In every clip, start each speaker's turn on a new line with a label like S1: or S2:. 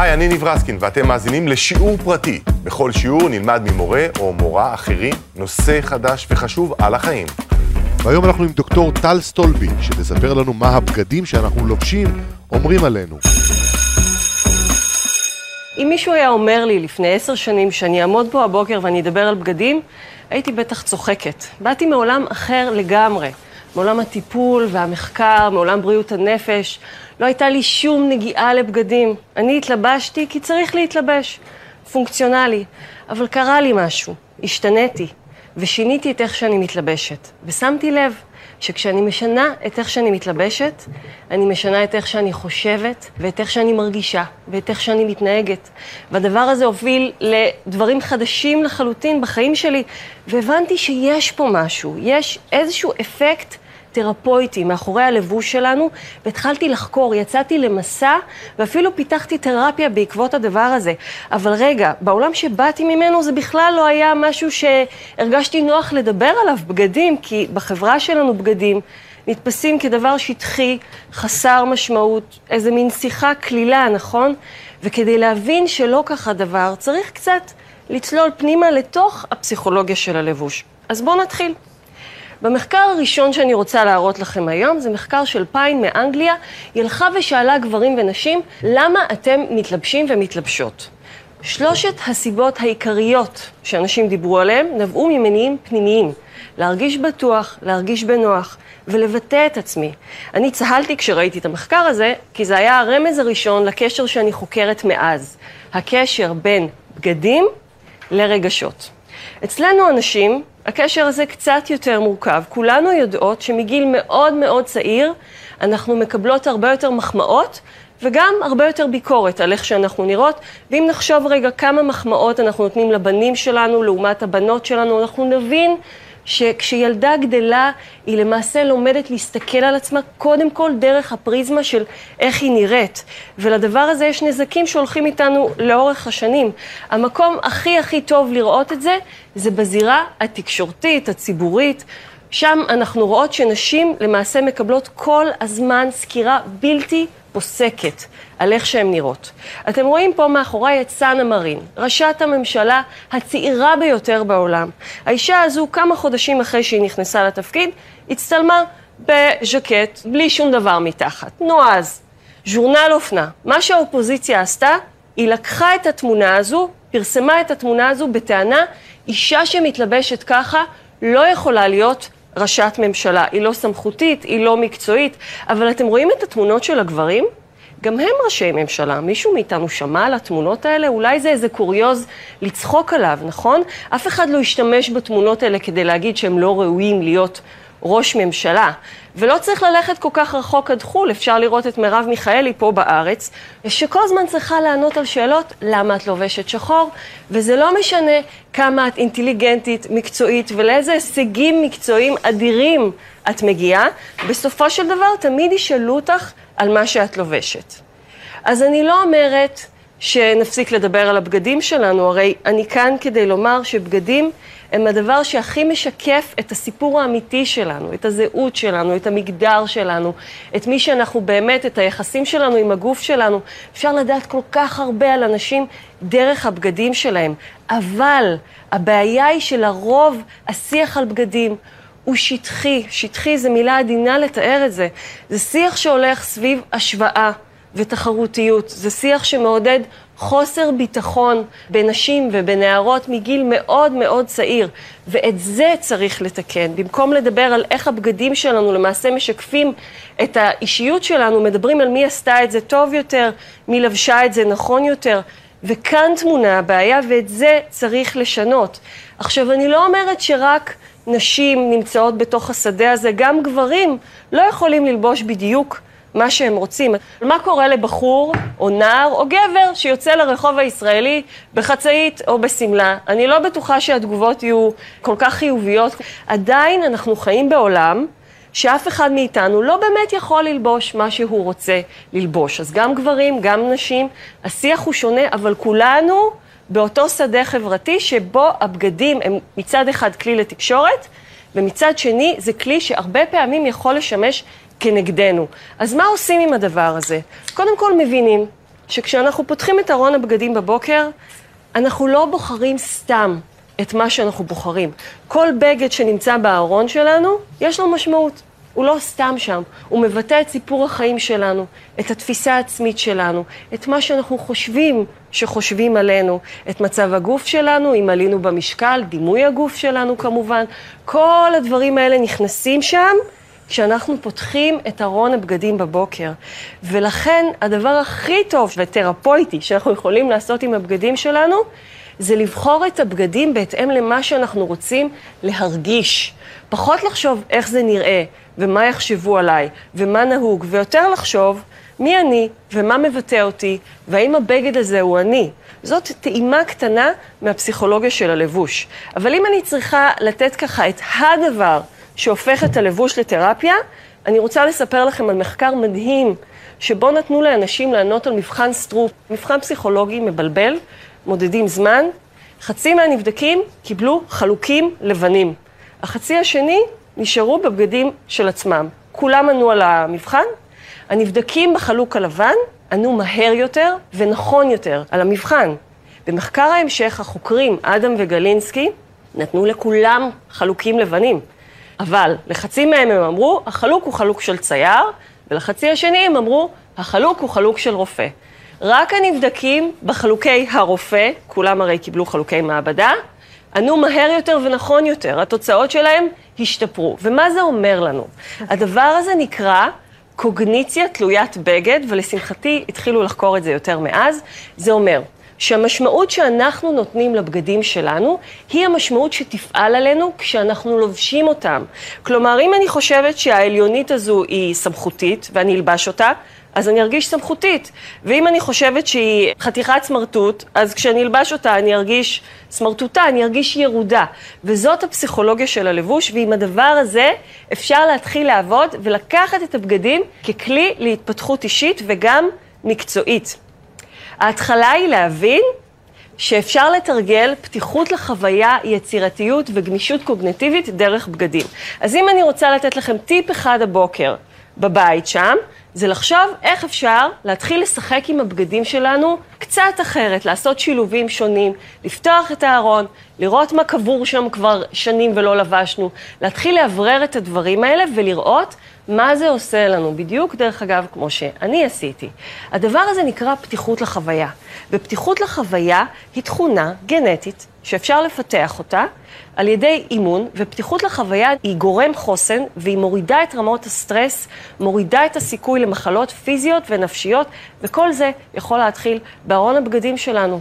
S1: היי, אני ניב רסקין, ואתם מאזינים לשיעור פרטי. בכל שיעור נלמד ממורה או מורה אחרים נושא חדש וחשוב על החיים.
S2: והיום אנחנו עם דוקטור טל סטולבי, שתספר לנו מה הבגדים שאנחנו לובשים אומרים עלינו.
S3: אם מישהו היה אומר לי לפני עשר שנים שאני אעמוד פה הבוקר ואני אדבר על בגדים, הייתי בטח צוחקת. באתי מעולם אחר לגמרי, מעולם הטיפול והמחקר, מעולם בריאות הנפש. לא הייתה לי שום נגיעה לבגדים. אני התלבשתי כי צריך להתלבש, פונקציונלי. אבל קרה לי משהו, השתניתי, ושיניתי את איך שאני מתלבשת. ושמתי לב שכשאני משנה את איך שאני מתלבשת, אני משנה את איך שאני חושבת, ואת איך שאני מרגישה, ואת איך שאני מתנהגת. והדבר הזה הוביל לדברים חדשים לחלוטין בחיים שלי, והבנתי שיש פה משהו, יש איזשהו אפקט תרפויטי מאחורי הלבוש שלנו, והתחלתי לחקור, יצאתי למסע, ואפילו פיתחתי תרפיה בעקבות הדבר הזה. אבל רגע, בעולם שבאתי ממנו זה בכלל לא היה משהו שהרגשתי נוח לדבר עליו, בגדים, כי בחברה שלנו בגדים נתפסים כדבר שטחי, חסר משמעות, איזה מין שיחה קלילה, נכון? וכדי להבין שלא כך הדבר, צריך קצת לצלול פנימה לתוך הפסיכולוגיה של הלבוש. אז בואו נתחיל. במחקר הראשון שאני רוצה להראות לכם היום, זה מחקר של פיין מאנגליה. היא הלכה ושאלה גברים ונשים, למה אתם מתלבשים ומתלבשות? שלושת הסיבות העיקריות שאנשים דיברו עליהם נבעו ממניעים פנימיים. להרגיש בטוח, להרגיש בנוח ולבטא את עצמי. אני צהלתי כשראיתי את המחקר הזה, כי זה היה הרמז הראשון לקשר שאני חוקרת מאז. הקשר בין בגדים לרגשות. אצלנו אנשים, הקשר הזה קצת יותר מורכב. כולנו יודעות שמגיל מאוד מאוד צעיר אנחנו מקבלות הרבה יותר מחמאות וגם הרבה יותר ביקורת על איך שאנחנו נראות. ואם נחשוב רגע כמה מחמאות אנחנו נותנים לבנים שלנו לעומת הבנות שלנו, אנחנו נבין שכשילדה גדלה, היא למעשה לומדת להסתכל על עצמה קודם כל דרך הפריזמה של איך היא נראית. ולדבר הזה יש נזקים שהולכים איתנו לאורך השנים. המקום הכי הכי טוב לראות את זה, זה בזירה התקשורתית, הציבורית. שם אנחנו רואות שנשים למעשה מקבלות כל הזמן סקירה בלתי פוסקת על איך שהן נראות. אתם רואים פה מאחוריי את סאנה מרין, ראשת הממשלה הצעירה ביותר בעולם. האישה הזו, כמה חודשים אחרי שהיא נכנסה לתפקיד, הצטלמה בז'קט, בלי שום דבר מתחת. נועז, ז'ורנל אופנה. מה שהאופוזיציה עשתה, היא לקחה את התמונה הזו, פרסמה את התמונה הזו בטענה, אישה שמתלבשת ככה לא יכולה להיות ראשת ממשלה. היא לא סמכותית, היא לא מקצועית, אבל אתם רואים את התמונות של הגברים? גם הם ראשי ממשלה. מישהו מאיתנו שמע על התמונות האלה? אולי זה איזה קוריוז לצחוק עליו, נכון? אף אחד לא ישתמש בתמונות האלה כדי להגיד שהם לא ראויים להיות ראש ממשלה. ולא צריך ללכת כל כך רחוק עד חו"ל, אפשר לראות את מרב מיכאלי פה בארץ, שכל הזמן צריכה לענות על שאלות למה את לובשת שחור, וזה לא משנה כמה את אינטליגנטית, מקצועית, ולאיזה הישגים מקצועיים אדירים את מגיעה, בסופו של דבר תמיד ישאלו אותך על מה שאת לובשת. אז אני לא אומרת שנפסיק לדבר על הבגדים שלנו, הרי אני כאן כדי לומר שבגדים הם הדבר שהכי משקף את הסיפור האמיתי שלנו, את הזהות שלנו, את המגדר שלנו, את מי שאנחנו באמת, את היחסים שלנו עם הגוף שלנו. אפשר לדעת כל כך הרבה על אנשים דרך הבגדים שלהם, אבל הבעיה היא שלרוב השיח על בגדים הוא שטחי. שטחי זה מילה עדינה לתאר את זה. זה שיח שהולך סביב השוואה ותחרותיות. זה שיח שמעודד חוסר ביטחון בנשים ובנערות מגיל מאוד מאוד צעיר, ואת זה צריך לתקן. במקום לדבר על איך הבגדים שלנו למעשה משקפים את האישיות שלנו, מדברים על מי עשתה את זה טוב יותר, מי לבשה את זה נכון יותר, וכאן טמונה הבעיה, ואת זה צריך לשנות. עכשיו, אני לא אומרת שרק נשים נמצאות בתוך השדה הזה, גם גברים לא יכולים ללבוש בדיוק מה שהם רוצים. מה קורה לבחור או נער או גבר שיוצא לרחוב הישראלי בחצאית או בשמלה? אני לא בטוחה שהתגובות יהיו כל כך חיוביות. עדיין אנחנו חיים בעולם שאף אחד מאיתנו לא באמת יכול ללבוש מה שהוא רוצה ללבוש. אז גם גברים, גם נשים, השיח הוא שונה, אבל כולנו באותו שדה חברתי שבו הבגדים הם מצד אחד כלי לתקשורת, ומצד שני זה כלי שהרבה פעמים יכול לשמש כנגדנו. אז מה עושים עם הדבר הזה? קודם כל מבינים שכשאנחנו פותחים את ארון הבגדים בבוקר, אנחנו לא בוחרים סתם את מה שאנחנו בוחרים. כל בגד שנמצא בארון שלנו, יש לו משמעות. הוא לא סתם שם, הוא מבטא את סיפור החיים שלנו, את התפיסה העצמית שלנו, את מה שאנחנו חושבים שחושבים עלינו, את מצב הגוף שלנו, אם עלינו במשקל, דימוי הגוף שלנו כמובן, כל הדברים האלה נכנסים שם כשאנחנו פותחים את ארון הבגדים בבוקר. ולכן הדבר הכי טוב ותרפויטי שאנחנו יכולים לעשות עם הבגדים שלנו, זה לבחור את הבגדים בהתאם למה שאנחנו רוצים להרגיש. פחות לחשוב איך זה נראה, ומה יחשבו עליי, ומה נהוג, ויותר לחשוב מי אני, ומה מבטא אותי, והאם הבגד הזה הוא אני. זאת טעימה קטנה מהפסיכולוגיה של הלבוש. אבל אם אני צריכה לתת ככה את הדבר שהופך את הלבוש לתרפיה, אני רוצה לספר לכם על מחקר מדהים, שבו נתנו לאנשים לענות על מבחן סטרופ, מבחן פסיכולוגי מבלבל, מודדים זמן. חצי מהנבדקים קיבלו חלוקים לבנים. החצי השני נשארו בבגדים של עצמם. כולם ענו על המבחן. הנבדקים בחלוק הלבן ענו מהר יותר ונכון יותר על המבחן. במחקר ההמשך החוקרים אדם וגלינסקי נתנו לכולם חלוקים לבנים. אבל לחצי מהם הם אמרו, החלוק הוא חלוק של צייר, ולחצי השני הם אמרו, החלוק הוא חלוק של רופא. רק הנבדקים בחלוקי הרופא, כולם הרי קיבלו חלוקי מעבדה, ענו מהר יותר ונכון יותר, התוצאות שלהם השתפרו. ומה זה אומר לנו? הדבר הזה נקרא קוגניציה תלוית בגד, ולשמחתי התחילו לחקור את זה יותר מאז. זה אומר שהמשמעות שאנחנו נותנים לבגדים שלנו, היא המשמעות שתפעל עלינו כשאנחנו לובשים אותם. כלומר, אם אני חושבת שהעליונית הזו היא סמכותית, ואני אלבש אותה, אז אני ארגיש סמכותית. ואם אני חושבת שהיא חתיכת סמרטוט, אז כשאני אלבש אותה אני ארגיש סמרטוטה, אני ארגיש ירודה. וזאת הפסיכולוגיה של הלבוש, ועם הדבר הזה אפשר להתחיל לעבוד ולקחת את הבגדים ככלי להתפתחות אישית וגם מקצועית. ההתחלה היא להבין שאפשר לתרגל פתיחות לחוויה, יצירתיות וגמישות קוגנטיבית דרך בגדים. אז אם אני רוצה לתת לכם טיפ אחד הבוקר בבית שם, זה לחשוב איך אפשר להתחיל לשחק עם הבגדים שלנו קצת אחרת, לעשות שילובים שונים, לפתוח את הארון, לראות מה קבור שם כבר שנים ולא לבשנו, להתחיל לאוורר את הדברים האלה ולראות מה זה עושה לנו, בדיוק דרך אגב כמו שאני עשיתי. הדבר הזה נקרא פתיחות לחוויה, ופתיחות לחוויה היא תכונה גנטית שאפשר לפתח אותה על ידי אימון, ופתיחות לחוויה היא גורם חוסן, והיא מורידה את רמות הסטרס, מורידה את הסיכוי למחלות פיזיות ונפשיות, וכל זה יכול להתחיל בארון הבגדים שלנו.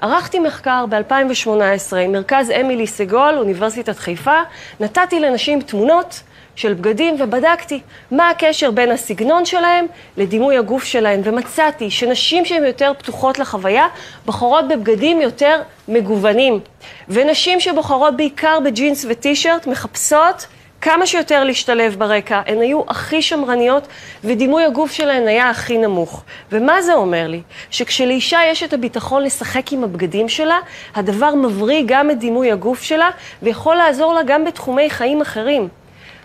S3: ערכתי מחקר ב-2018 עם מרכז אמילי סגול, אוניברסיטת חיפה, נתתי לנשים תמונות של בגדים ובדקתי מה הקשר בין הסגנון שלהם לדימוי הגוף שלהם, ומצאתי שנשים שהן יותר פתוחות לחוויה בוחרות בבגדים יותר מגוונים. ונשים שבוחרות בעיקר בג'ינס וטישרט מחפשות כמה שיותר להשתלב ברקע, הן היו הכי שמרניות ודימוי הגוף שלהן היה הכי נמוך. ומה זה אומר לי? שכשלאישה יש את הביטחון לשחק עם הבגדים שלה, הדבר מבריא גם את דימוי הגוף שלה ויכול לעזור לה גם בתחומי חיים אחרים.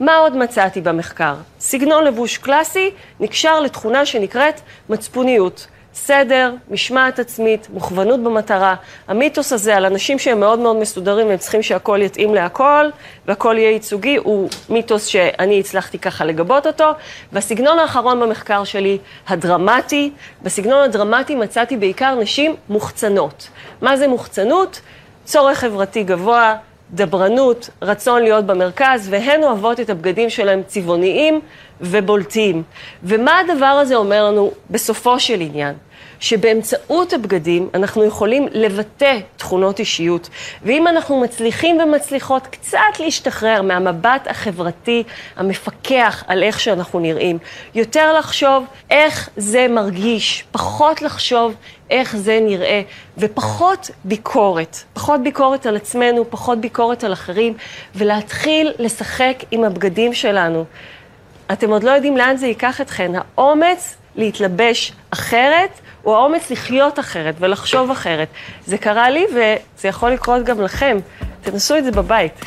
S3: מה עוד מצאתי במחקר? סגנון לבוש קלאסי נקשר לתכונה שנקראת מצפוניות. סדר, משמעת עצמית, מוכוונות במטרה. המיתוס הזה על אנשים שהם מאוד מאוד מסודרים, הם צריכים שהכל יתאים להכל, והכל יהיה ייצוגי, הוא מיתוס שאני הצלחתי ככה לגבות אותו. והסגנון האחרון במחקר שלי, הדרמטי, בסגנון הדרמטי מצאתי בעיקר נשים מוחצנות. מה זה מוחצנות? צורך חברתי גבוה, דברנות, רצון להיות במרכז, והן אוהבות את הבגדים שלהם צבעוניים ובולטים. ומה הדבר הזה אומר לנו בסופו של עניין? שבאמצעות הבגדים אנחנו יכולים לבטא תכונות אישיות. ואם אנחנו מצליחים ומצליחות קצת להשתחרר מהמבט החברתי המפקח על איך שאנחנו נראים, יותר לחשוב איך זה מרגיש, פחות לחשוב איך זה נראה, ופחות ביקורת, פחות ביקורת על עצמנו, פחות ביקורת על אחרים, ולהתחיל לשחק עם הבגדים שלנו. אתם עוד לא יודעים לאן זה ייקח אתכן. האומץ להתלבש אחרת, הוא האומץ לחיות אחרת ולחשוב אחרת. זה קרה לי וזה יכול לקרות גם לכם. תנסו את זה בבית.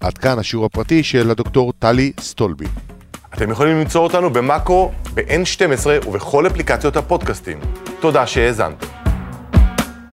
S2: עד כאן השיעור הפרטי של הדוקטור טלי סטולבי.
S1: אתם יכולים למצוא אותנו במאקו, ב-N12 ובכל אפליקציות הפודקאסטים. תודה שהאזנתם.